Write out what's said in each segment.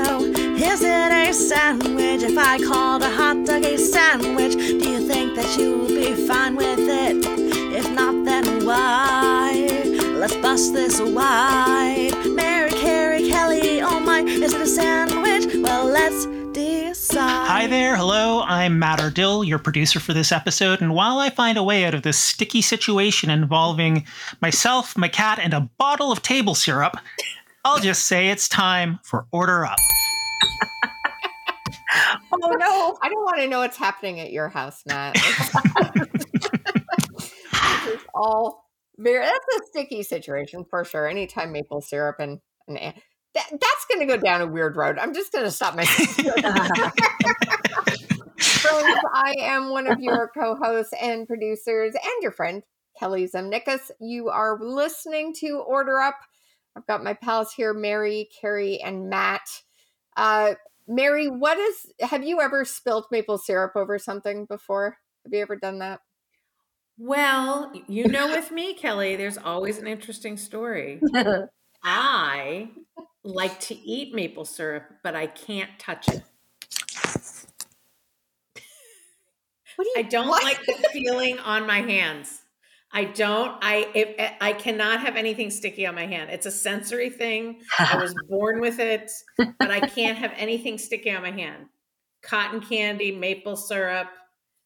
potato? Is it a sandwich? If I called a hot dog a sandwich, do you think that you would be fine with it? If not, then why? Let's bust this wide. Mary, Carey, Kelly, oh my, is it a sandwich? Well, let's decide. Hi there, hello. I'm Matt Ardill, your producer for this episode. And while I find a way out of this sticky situation involving myself, my cat, and a bottle of table syrup, I'll just say it's time for Order Up. Oh no, I don't want to know what's happening at your house, Matt. this is all very that's a sticky situation for sure. Anytime maple syrup and, and that, that's going to go down a weird road. I'm just going to stop myself. Friends, I am one of your co-hosts and producers and your friend, Kelly Zemnikas. You are listening to Order Up. I've got my pals here, Mary, Carey, and Matt. Uh, Mary, what is have you ever spilled maple syrup over something before? Have you ever done that? Well, you know, with me, Kelly, there's always an interesting story. I like to eat maple syrup, but I can't touch it. What do you I don't what? like the feeling on my hands. I don't. I if, eh, I cannot have anything sticky on my hand. It's a sensory thing. I was born with it, but I can't have anything sticky on my hand. Cotton candy, maple syrup,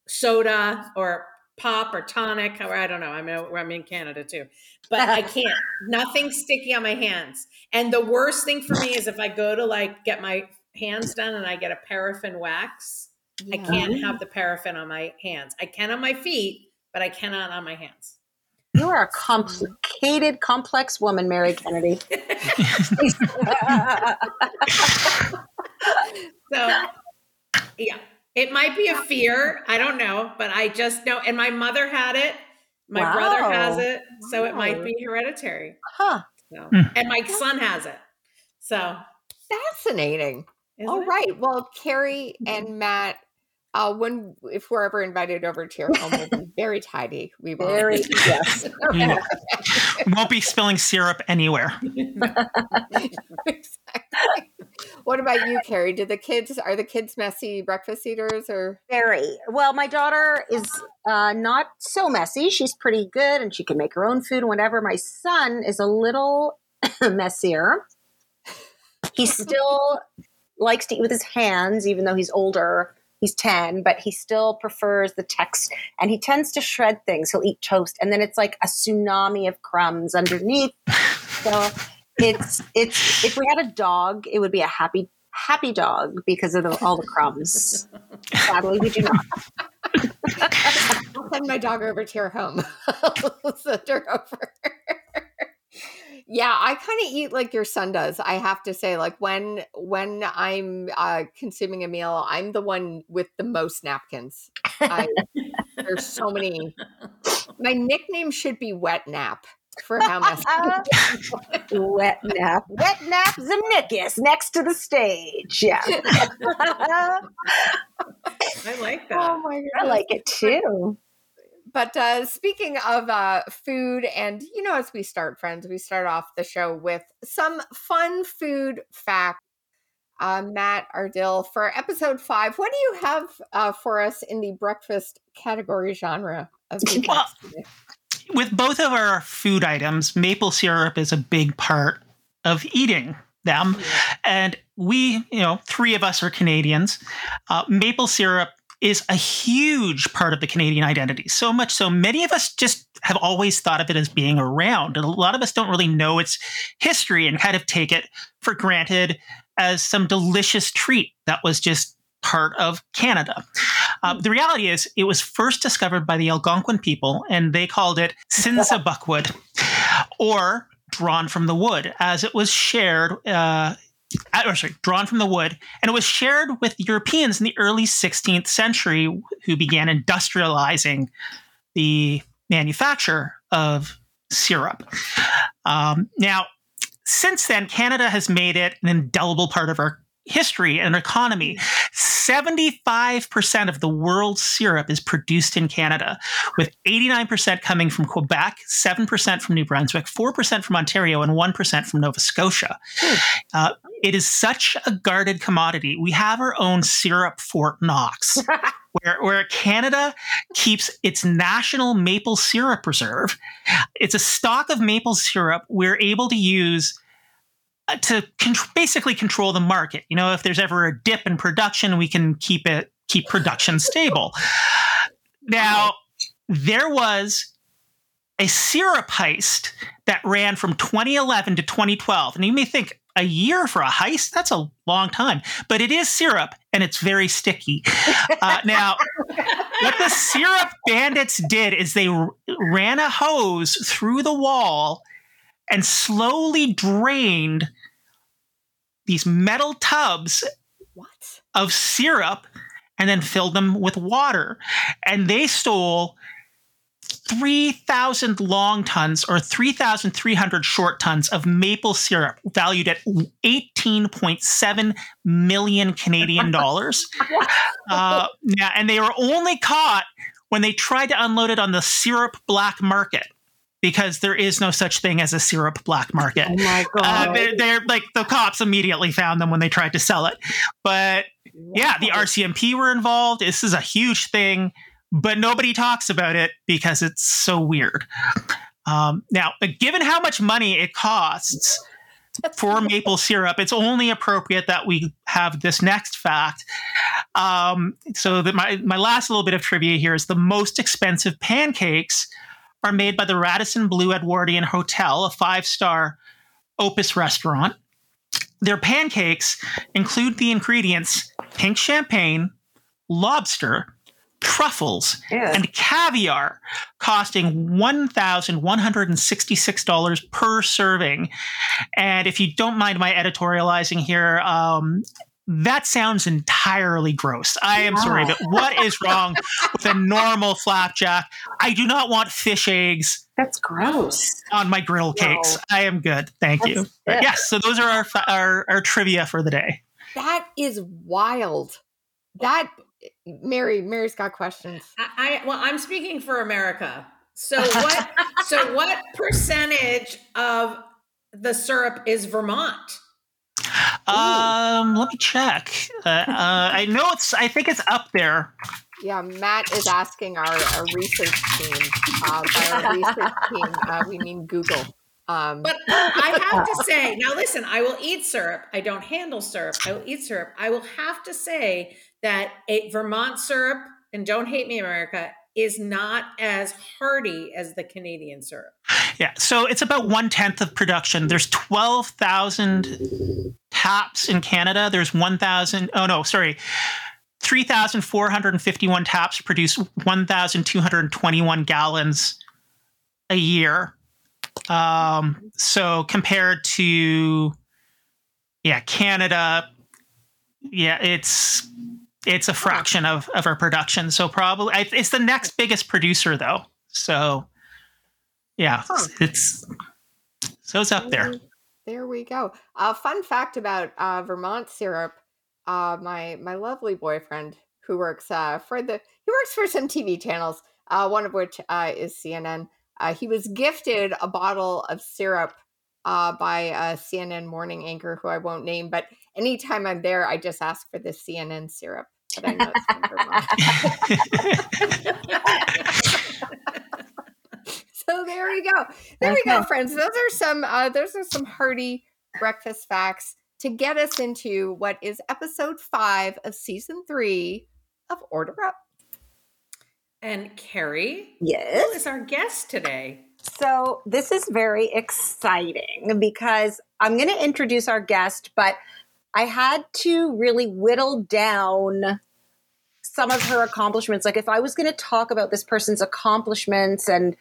soda, or pop or tonic. Or I don't know. I'm in, I'm in Canada too, but I can't. Nothing sticky on my hands. And the worst thing for me is if I go to like get my hands done and I get a paraffin wax. I can't have the paraffin on my hands. I can on my feet, but I cannot on my hands. You are a complicated, complex woman, Mary Kennedy. So, yeah, it might be a fear. I don't know, but I just know. And my mother had it. My brother has it, so it might be hereditary. huh. So, Hmm. and my son has it. So, fascinating. isn't All it? right. Well, Carrie and Matt, uh, when if we're ever invited over to your home, we'll be very tidy. We will. Very, yes. You won't be spilling syrup anywhere. exactly. What about you, Carrie? Did the kids are the kids messy breakfast eaters or Very. Well, my daughter is uh, not so messy. She's pretty good and she can make her own food and whatever. My son is a little messier. He still likes to eat with his hands, even though he's older. He's 10, but he still prefers the text and he tends to shred things. He'll eat toast and then it's like a tsunami of crumbs underneath. So it's it's if we had a dog, it would be a happy happy dog because of the, all the crumbs. Sadly, we do not. I'll send my dog over to your home. I'll send her over. Yeah, I kind of eat like your son does. I have to say, like when when I'm uh, consuming a meal, I'm the one with the most napkins. I, there's so many. My nickname should be Wet Nap for how messy. Wet nap. Wet nap Zemnikas next to the stage. Yeah. I like that. oh my god I like it too. But uh, speaking of uh, food, and you know, as we start, friends, we start off the show with some fun food facts. Uh, Matt Ardill, for episode five, what do you have uh, for us in the breakfast category genre Well. With both of our food items, maple syrup is a big part of eating them. And we, you know, three of us are Canadians. Uh, maple syrup is a huge part of the Canadian identity. So much so, many of us just have always thought of it as being around. And a lot of us don't really know its history and kind of take it for granted as some delicious treat that was just part of Canada. Uh, the reality is, it was first discovered by the Algonquin people, and they called it sinzibuckwud, or drawn from the wood, as it was shared. Uh, or sorry, drawn from the wood, and it was shared with Europeans in the early 16th century who began industrializing the manufacture of syrup. Um, now, since then, Canada has made it an indelible part of our history and economy. 75% of the world's syrup is produced in Canada, with 89% coming from Quebec, 7% from New Brunswick, 4% from Ontario, and 1% from Nova Scotia. Uh, It is such a guarded commodity. We have our own syrup Fort Knox, where, where Canada keeps its national maple syrup reserve. It's a stock of maple syrup we're able to use to con- basically control the market. You know, if there's ever a dip in production, we can keep it keep production stable. Now, there was a syrup heist that ran from 2011 to 2012. And you may think a year for a heist, that's a long time, but it is syrup and it's very sticky. Uh, now, what the syrup bandits did is they r- ran a hose through the wall and slowly drained these metal tubs What? of syrup and then filled them with water. And they stole 3,000 long tons or 3,300 short tons of maple syrup valued at 18.7 million Canadian dollars. uh, yeah, and they were only caught when they tried to unload it on the syrup black market because there is no such thing as a syrup black market. Oh my Uh, god! they're, they're like the cops immediately found them when they tried to sell it. But yeah, the RCMP were involved. This is a huge thing, but nobody talks about it because it's so weird. Um, now, given how much money it costs for maple syrup, it's only appropriate that we have this next fact. Um, so that my my last little bit of trivia here is the most expensive pancakes are made by the Radisson Blu Edwardian Hotel, a five star Opus restaurant. Their pancakes include the ingredients pink champagne, lobster, truffles, Ew. and caviar, costing $1,166 per serving. And if you don't mind my editorializing here, um, that sounds entirely gross. I am sorry, but what is wrong with a normal flapjack? I do not want fish eggs That's gross. on my griddle cakes. No. I am good. Thank you. That's- yes, so those are our, our our trivia for the day. That is wild. That Mary, Mary's got questions. I, I well, I'm speaking for America. So what? so what percentage of the syrup is Vermont? Um, let me check. Uh, uh, I know it's. I think it's up there. Yeah, Matt is asking our, our research team. Uh, by our research team, uh, we mean Google. Um, But I have to say, now listen, I will eat syrup. I don't handle syrup. I will eat syrup. I will have to say that a Vermont syrup, and don't hate me, America, is not as hearty as the Canadian syrup. Yeah. So it's about one tenth of production. There's twelve thousand taps in Canada. There's one thousand. Oh no, sorry. 3,451 taps produce 1,221 gallons a year. Um, so compared to, yeah, Canada, yeah, it's it's a fraction of, of our production. So probably it's the next biggest producer though. So yeah, Huh. it's so it's up there. There we go. A fun fact about uh, Vermont syrup. Uh, my my lovely boyfriend who works uh, for the he works for some TV channels. Uh, one of which uh, is CNN. Uh, he was gifted a bottle of syrup uh, by a CNN morning anchor who I won't name. But anytime I'm there, I just ask for the CNN syrup. But I know it's from Vermont. so there we go. There we go, friends. Those are some uh, those are some hearty breakfast facts to get us into what is episode five of season three of Order Up. And Carrie, Yes. is our guest today? So this is very exciting because I'm going to introduce our guest, but I had to really whittle down some of her accomplishments. Like if I was going to talk about this person's accomplishments and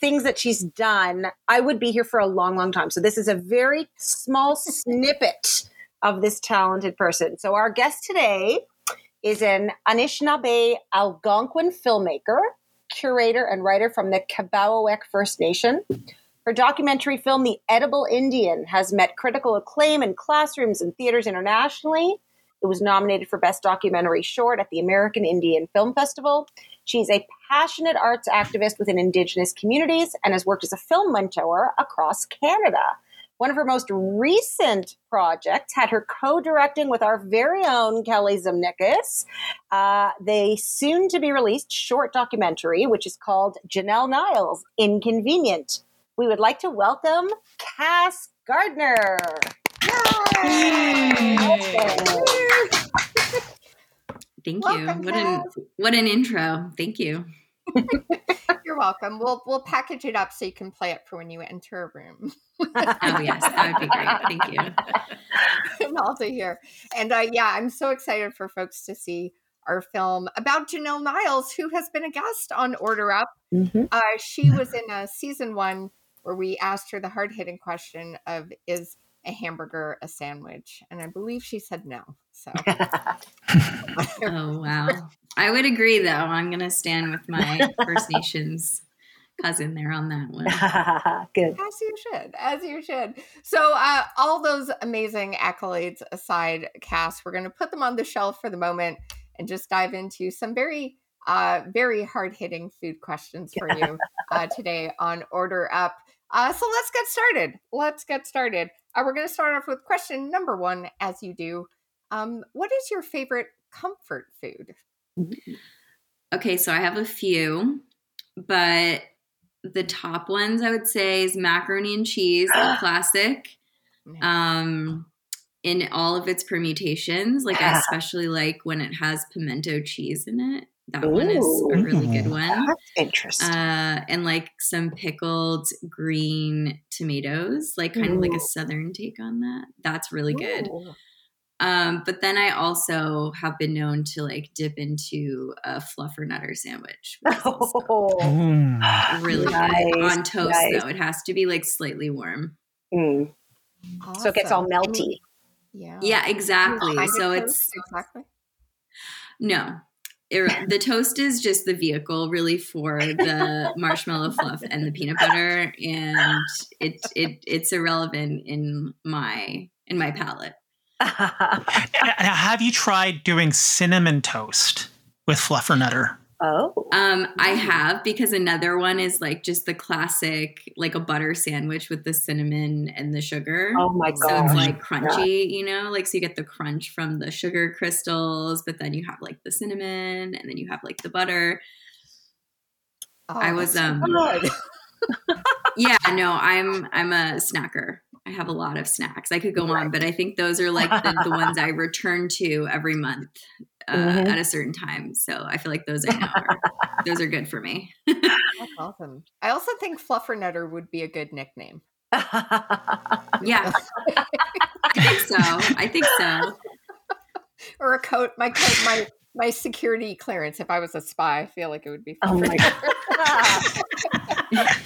things that she's done, I would be here for a long, long time. So this is a very small snippet of this talented person. So our guest today is an Anishinaabe Algonquin filmmaker, curator, and writer from the Kebaowek First Nation. Her documentary film, The Edible Indian, has met critical acclaim in classrooms and theaters internationally. It was nominated for Best Documentary Short at the American Indian Film Festival. She's a passionate arts activist within Indigenous communities and has worked as a film mentor across Canada. One of her most recent projects had her co directing with our very own Kelly Zemnikas. Uh, the soon to be released short documentary, which is called Janelle Niles Inconvenient. We would like to welcome Cass Gardiner. Thank Welcome, you. What an what an intro. Thank you. You're welcome. We'll we'll package it up so you can play it for when you enter a room. Oh yes, that would be great. Thank you. and all to hear. And uh, yeah, I'm so excited for folks to see our film about Janelle Niles, who has been a guest on Order Up. Mhm. Uh, she was in a season one where we asked her the hard hitting question of is a hamburger a sandwich? And I believe she said no. So Oh wow. I would agree though. I'm gonna stand with my First Nations cousin there on that one. Good. As you should, as you should. So, uh, all those amazing accolades aside, Cass, we're going to put them on the shelf for the moment and just dive into some very, uh, very hard hitting food questions for you uh, today on Order Up. Uh, so, let's get started. Let's get started. Uh, we're going to start off with question number one, as you do. Um, what is your favorite comfort food? Okay, so I have a few, but the top ones I would say is macaroni and cheese, a classic. um in all of its permutations like i especially like when it has pimento cheese in it that one is a really good one That's interesting. uh and like some pickled green tomatoes like kind of like a southern take on that that's really good Ooh. um but then i also have been known to like dip into a fluffernutter sandwich which is also Oh. really Nice, good on toast nice. though it has to be like slightly warm Mm. So it gets all melty. Yeah. yeah exactly so it's exactly. No. It- the toast is just the vehicle really for the marshmallow fluff and the peanut butter and it it it's irrelevant in my in my palate. Now, have you tried doing cinnamon toast with fluffernutter? Oh. Um I have because another one is like just the classic like a butter sandwich with the cinnamon and the sugar. Oh my god! So it's like crunchy, you know, like so you get the crunch from the sugar crystals, but then you have like the cinnamon and then you have like the butter. Oh, I was, um, good. yeah no i'm i'm a snacker i have a lot of snacks i could go on but i think those are like the, the ones i return to every month uh, Mhm. at a certain time so i feel like those I know are, those are good for me That's awesome. I also think Fluffernutter would be a good nickname. yeah i think so i think so or a coat, my coat, my my security clearance. If I was a spy, I feel like it would be. Oh my Fluffernutter.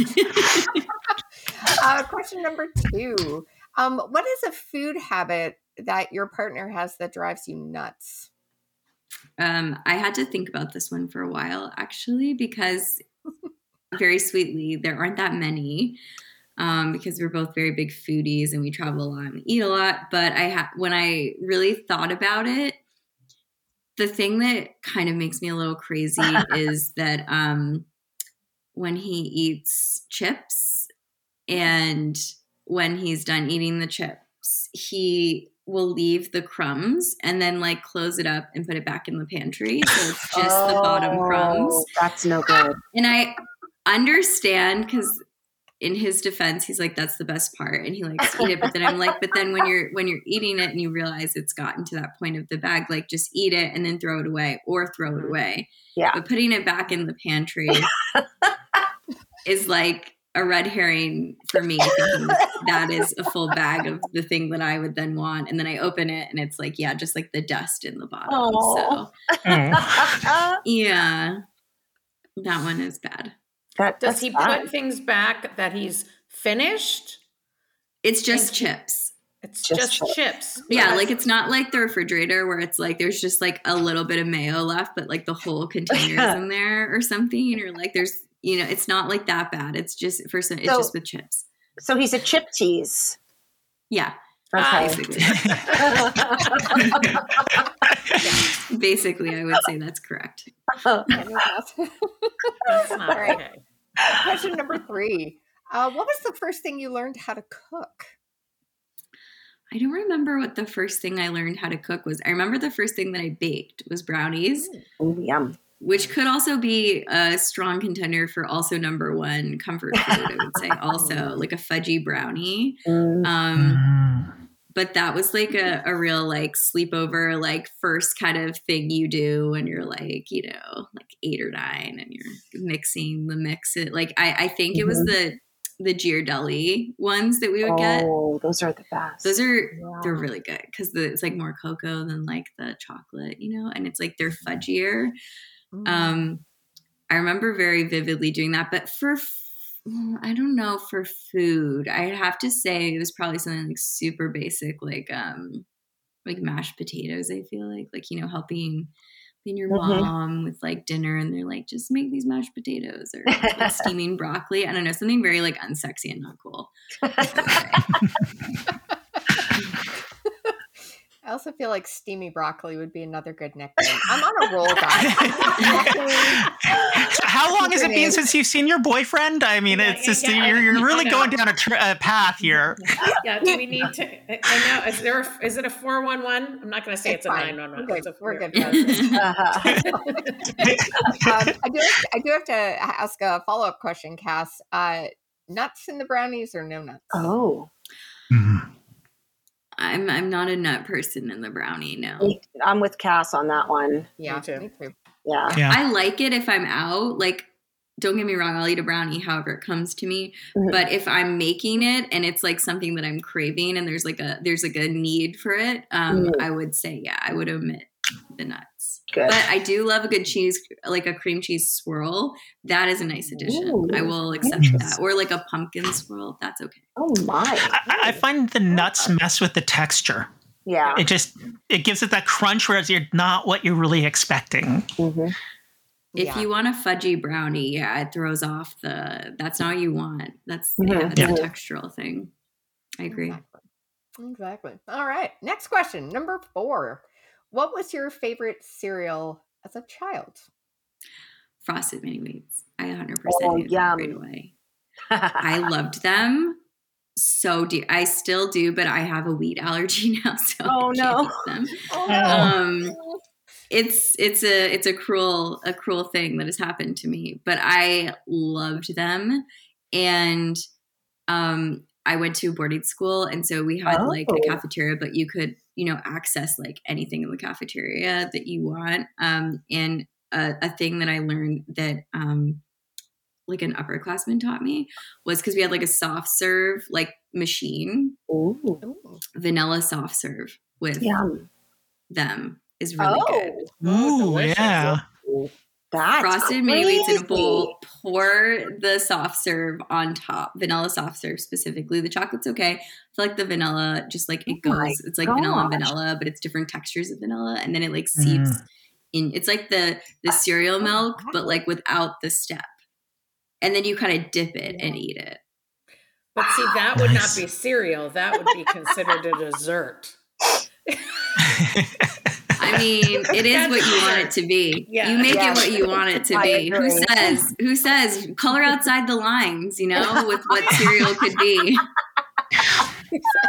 uh, question number two: um, What is a food habit that your partner has that drives you nuts? Um i had to think about this one for a while actually because very sweetly there aren't that many um, because we're both very big foodies and we travel a lot and eat a lot. But I ha- when I really thought about it, the thing that kind of makes me a little crazy is that um, when he eats chips and when he's done eating the chips, he will leave the crumbs and then like close it up and put it back in the pantry. So it's just the bottom oh, crumbs. Oh, That's no good. And I understand because in his defense, he's like, that's the best part. And he likes to eat it. But then I'm like, but then when you're when you're eating it and you realize it's gotten to that point of the bag, like just eat it and then throw it away or throw it mm-hmm. away. Yeah. But putting it back in the pantry is like a red herring for me, that is a full bag of the thing that I would then want. And then I open it and it's like, yeah, just like the dust in the bottom. Aw. Hmm. So Oh. yeah. That one is bad. that, Does he fine. put things back that he's finished? It's just Thank chips. It's Just just, chips. chips. Yeah, Yes. like it's not like the refrigerator where it's like there's just like a little bit of mayo left, but like the whole container is in there or something, or like there's you know, it's not like that bad. It's just for some, it's So- just with chips. So he's a chip tease. Yeah, Okay. basically. basically, I would say that's correct. That's not All right. okay. Question number three: uh, What was the first thing you learned how to cook? I don't remember what the first thing I learned how to cook was. I remember the first thing that I baked was brownies, Ooh, yum. Which could also be a strong contender for also number one comfort food. I would say also like a fudgy brownie. Mm. Um, Mm. but that was like a, a real like sleepover like first kind of thing you do when you're like you know like eight or nine and you're mixing the mix it like i, I think it was the the Ghirardelli ones that we would get Oh, those are the best. those are Yeah. they're really good because it's like more cocoa than like the chocolate you know and it's like they're fudgier Mm. um i remember very vividly doing that but for i don't know for food i'd have to say it was probably something like super basic like um like mashed potatoes i feel like like you know helping helping your Mhm. mom with like dinner and they're like just make these mashed potatoes or like, steaming broccoli i don't know something very like unsexy and not cool I also feel like steamy broccoli would be another good nickname. I'm on a roll, guys. So how long has it been since you've seen your boyfriend? I mean, Yeah, it's yeah, just yeah, you're, you're really going down a, tr- a path here. Yeah, do we need to? I I know. Is there? A, is it a four one one? I'm not going to say it's, a fine. nine one We're It's a We're good. guys. Uh-huh. um, I do. Have, I do have to ask a follow up question, Cass. Uh, nuts in the brownies or no nuts? oh, Mm. I'm i'm not a nut person in the brownie no I'm with Cass on that one. yeah, Me too. Me too. Yeah. Yeah. I like it if I'm out. Like, don't get me wrong, I'll eat a brownie however it comes to me. Mhm. But if I'm making it and it's like something that I'm craving and there's like a there's like a need for it, um, Mm. I would say yeah, I would omit the nuts. Good. But I do love a good cheese, like a cream cheese swirl. That is a nice addition. Ooh, I will accept that. Or like a pumpkin swirl. That's okay. oh my. I, I find the nuts mess with the texture. Yeah. It just it gives it that crunch, whereas you're not what you're really expecting. Mhm. If Yeah. you want a fudgy brownie, yeah, it throws off the. That's not what you want. That's yeah, Mhm. that's Yeah. a textural thing. I agree. Exactly. Exactly. All right. Next question. Number four. What was your favorite cereal as a child? Frosted mini wheats. I 100% Oh, knew yum. right away. I loved them so do I still do, but I have a wheat allergy now, so Oh, I can't no. eat them. Oh, Um, it's it's a it's a cruel a cruel thing that has happened to me, but I loved them, and um, I went to boarding school, and so we had like a Oh. cafeteria, but you could you know access like anything in the cafeteria that you want. Um, and a, a thing that I learned that um, like an upperclassman taught me was because we had like a soft serve like machine, Ooh. Ooh. vanilla soft serve with Yum. them is really Oh, good. Ooh, delicious. yeah. That's Frosted mini wheats in a bowl. Pour the soft serve on top, vanilla soft serve specifically. The chocolate's okay. I feel like the vanilla just like it Oh goes. It's like vanilla and vanilla, but it's different textures of vanilla, and then it like seeps Mm. in. It's like the the cereal milk, but like without the step. And then you kind of dip it and eat it. But see, that would Nice. not be cereal. That would be considered a dessert. I mean, it is what you want it to be. Yeah. You make Yeah. it what you want it to I be. Who says? Who says? Color outside the lines. You know, with what cereal could be.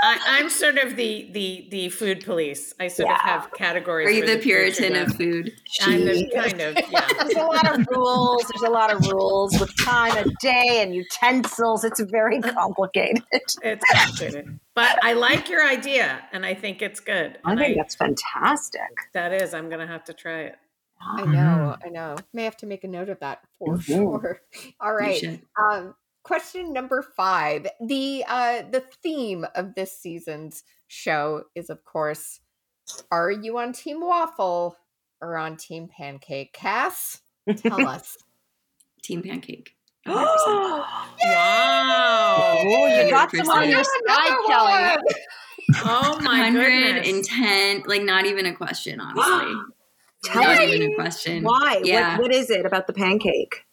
I, I'm sort of the the the food police. I sort of have categories. Are you where the Puritan of food? I'm the kind of yeah. There's a lot of rules. There's a lot of rules with time of day and utensils. It's very complicated. It's complicated, but I like your idea, and I think it's good. I And think that's fantastic. that is. I'm gonna have to try it. I know. I know. May have to make a note of that for sure. All You right. should. Um, question number five. The uh, the theme of this season's show is, of course, are you on Team Waffle or on Team Pancake? Cass, tell us. Team pancake. 100%. oh, you got some on your 100%. side, Kelly. Oh my goodness! 110, like not even a question, honestly. Tell not me even a question. why. Yeah. What, what is it about the pancake?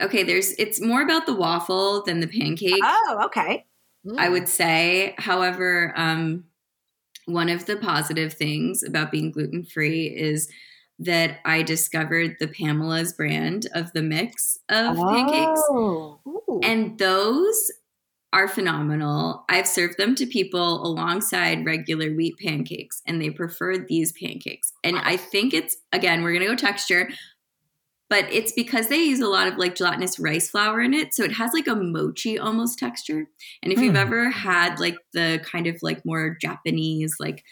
Okay, there's it's more about the waffle than the pancake. Oh, okay. I Mm. would say. However, um, one of the positive things about being gluten free is that I discovered the Pamela's brand of the mix of pancakes. Oh. Ooh. And those are phenomenal. I've served them to people alongside regular wheat pancakes, and they preferred these pancakes. And I think it's, again, we're going to go texture, but it's because they use a lot of like gelatinous rice flour in it. So it has like a mochi almost texture. And if you've Hmm. ever had like the kind of like more Japanese, like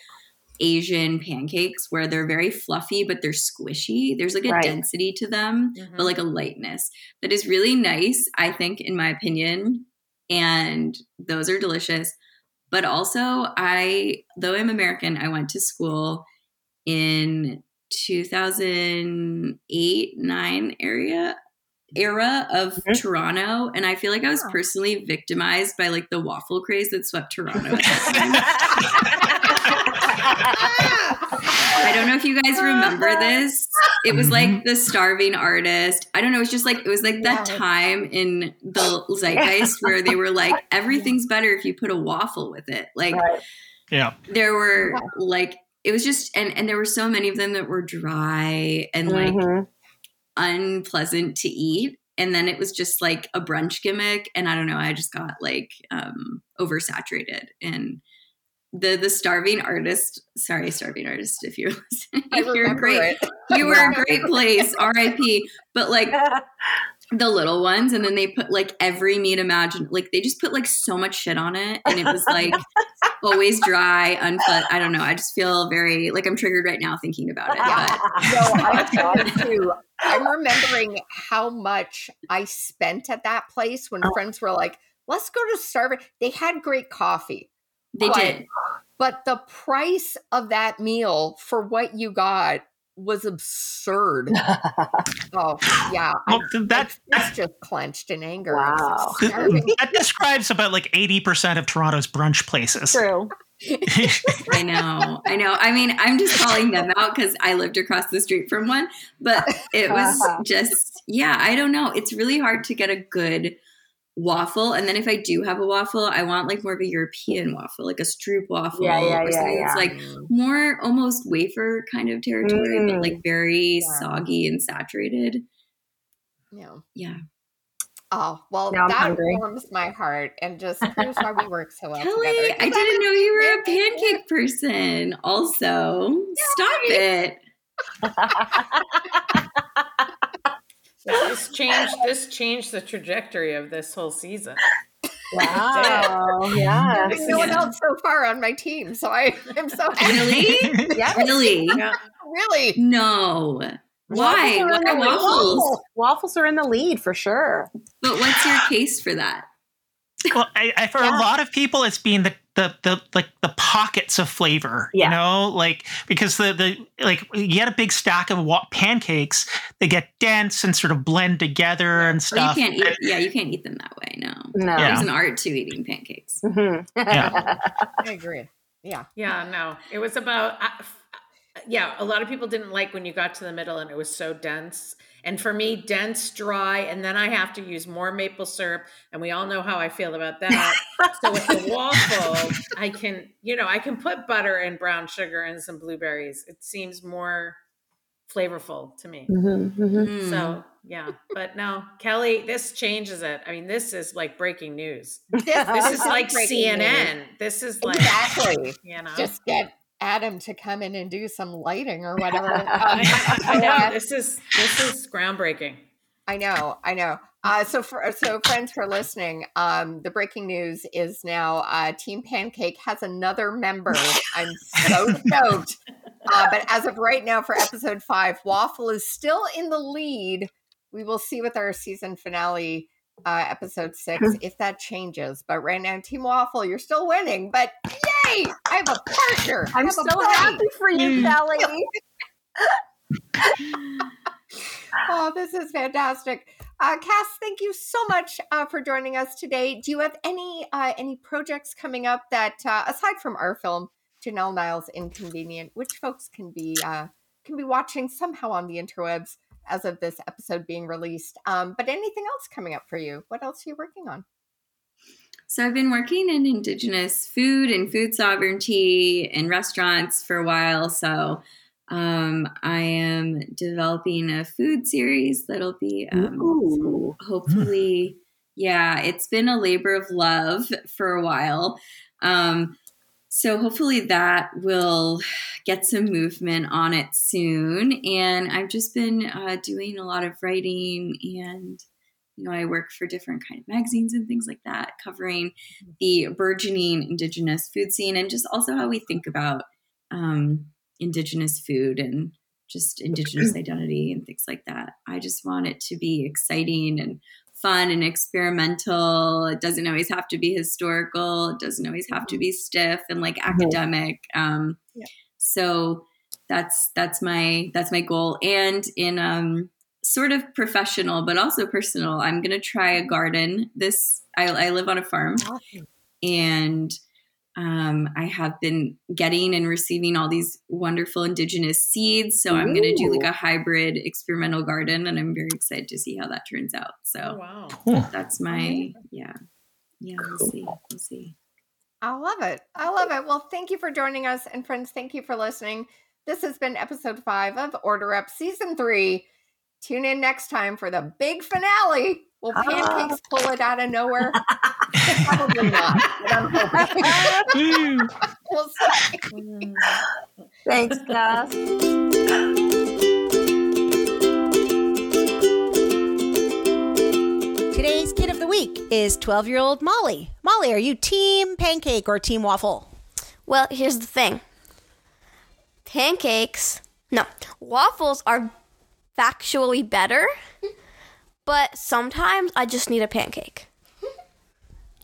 Asian pancakes where they're very fluffy, but they're squishy, there's like a Right. density to them Mhm. but like a lightness that is really nice, I think, in my opinion. And those are delicious. But also, I, though I'm American, I went to school in 2008 9 area era of Mhm. Toronto and I feel like I was personally victimized by like the waffle craze that swept Toronto at that time. I don't know if you guys remember this. It was like the starving artist. I don't know. It's just like it was like that Yeah. time in the zeitgeist where they were like, everything's better if you put a waffle with it. Like Right. Yeah. there were like it was just and and there were so many of them that were dry and like Mhm. unpleasant to eat. And then it was just like a brunch gimmick. And I don't know, I just got like um oversaturated and the the starving artist sorry starving artist if you're listening I you're remember great it. you were a great place rip but like the little ones and then they put like every meat imagine like they just put like so much shit on it and it was like always dry unpleasant i don't know i just feel very like i'm triggered right now thinking about it but No, I'm too. I'm remembering how much I spent at that place when Oh. friends were like, let's go to Starbucks. They had great coffee, they But- did but the price of that meal for what you got was absurd. Oh, yeah. Well, I, that that's just clenched in anger. Wow. That describes about like 80% of Toronto's brunch places. True. I know, I know. I mean, I'm just calling them out because I lived across the street from one, but it was just, yeah, I don't know. It's really hard to get a good waffle. And then if I do have a waffle, I want like more of a European waffle, like a stroopwafel Yeah, yeah, or yeah, something yeah. that's like more almost wafer kind of territory, Mm. but like very Yeah. soggy and saturated. Yeah. Yeah. Oh, well, Now that warms my heart and just proves why we work so well Kelly, together. I didn't know you were a pancake person also. Stop it. This changed. This changed the trajectory of this whole season. wow. Yeah. There's no one else so far on my team, so I, I'm so happy. Really? Yes. Really? Yeah. Really? No. Why? Waffles are in Why the waffles? lead. Waffles are in the lead for sure. But what's your case for that? well, I, I, for Yeah. a lot of people, it's been the, the, the, like the pockets of flavor, Yeah. you know, like, because the, the, like you get a big stack of wa- pancakes, they get dense and sort of blend together and Or you stuff. can't eat. Yeah, you can't eat them that way. No. No. Yeah. There's an art to eating pancakes. Mhm. Yeah. I agree. Yeah. Yeah, no. It was about uh, yeah, a lot of people didn't like when you got to the middle and it was so dense. And for me, dense, dry, and then I have to use more maple syrup, and we all know how I feel about that. so with the waffle, I can, you know, I can put butter and brown sugar and some blueberries. It seems more flavorful to me. Mhm, mhm. Mm. So yeah, but no, Kelly, this changes it. I mean, this is like breaking news. This, This is like breaking news. CNN. This is like Exactly. you know. Just get Adam to come in and do some lighting or whatever. Um, I, I know uh, this is this is groundbreaking. I know, I know. Uh, so, for so friends for listening, um, the breaking news is now uh, Team Pancake has another member. I'm so stoked. Uh, but as of right now, for episode five, Waffle is still in the lead. We will see with our season finale, uh, episode six, if that changes. But right now, Team Waffle, you're still winning. But yay! I have a partner. I I'm so a buddy. happy for you, Mm. Kelly. Oh, this is fantastic. Uh, Cass, thank you so much uh, for joining us today. Do you have any uh, any projects coming up that, uh, aside from our film, Janelle Niles Inconvenient, which folks can be uh, can be watching somehow on the interwebs as of this episode being released? Um, but anything else coming up for you? What else are you working on? So I've been working in Indigenous food and food sovereignty in restaurants for a while. So um, I am developing a food series that'll be um, hopefully Yeah, it's been a labor of love for a while. Um, so hopefully that will get some movement on it soon. And I've just been uh, doing a lot of writing and you know, I work for different kind of magazines and things like that, covering the burgeoning indigenous food scene and just also how we think about um, indigenous food and just indigenous identity and things like that. I just want it to be exciting and fun and experimental. It doesn't always have to be historical. It doesn't always have to be stiff and like academic. Um, Yeah. So that's that's my that's my goal. And in um, sort of professional but also personal, I'm gonna try a garden. This I, I live on a farm and um, I have been getting and receiving all these wonderful indigenous seeds. So I'm going to do like a hybrid experimental garden, and I'm very excited to see how that turns out. Oh, So wow. Cool. that's my yeah, yeah. We'll see. We'll see. I love it. I love it. Well, thank you for joining us. And friends, thank you for listening. This has been episode five of Order Up Season Three. Tune in next time for the big finale. Will ah. pancakes pull it out of nowhere? Probably not. I'm hoping. We'll see. Thanks, Cass. Today's kid of the week is 12 year old Molly. Molly, are you team pancake or team waffle? Well, here's the thing pancakes, no, waffles are factually better, but sometimes I just need a pancake.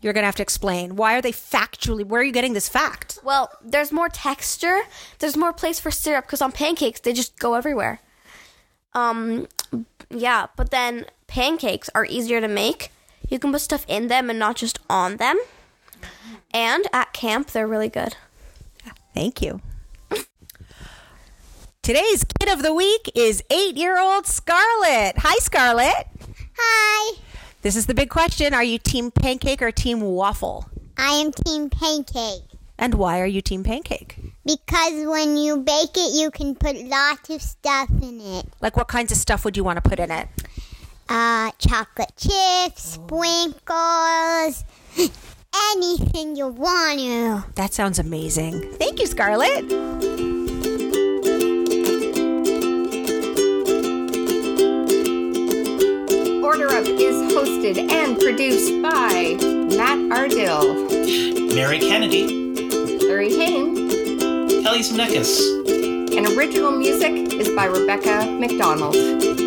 You're going to have to explain. Why are they factually? Where are you getting this fact? Well, there's more texture, there's more place for syrup because on pancakes they just go everywhere. Um, yeah, but then pancakes are easier to make. You can put stuff in them and not just on them. And at camp, they're really good. Thank you. Today's kid of the week is eight year old Scarlett. Hi, Scarlett. Hi, This is the big question Are you team pancake or team waffle? I am Team Pancake. And why are you team pancake? Because when you bake it, you can put lots of stuff in it. Like, what kinds of stuff would you want to put in it? Uh, chocolate chips, sprinkles, anything you want to. That sounds amazing. Thank you, Scarlett. Order Up is hosted and produced by Matt Ardill, Mary Kennedy, Larry Hayne, Kelly Zemnikas. and original music is by Rebecca McDonald.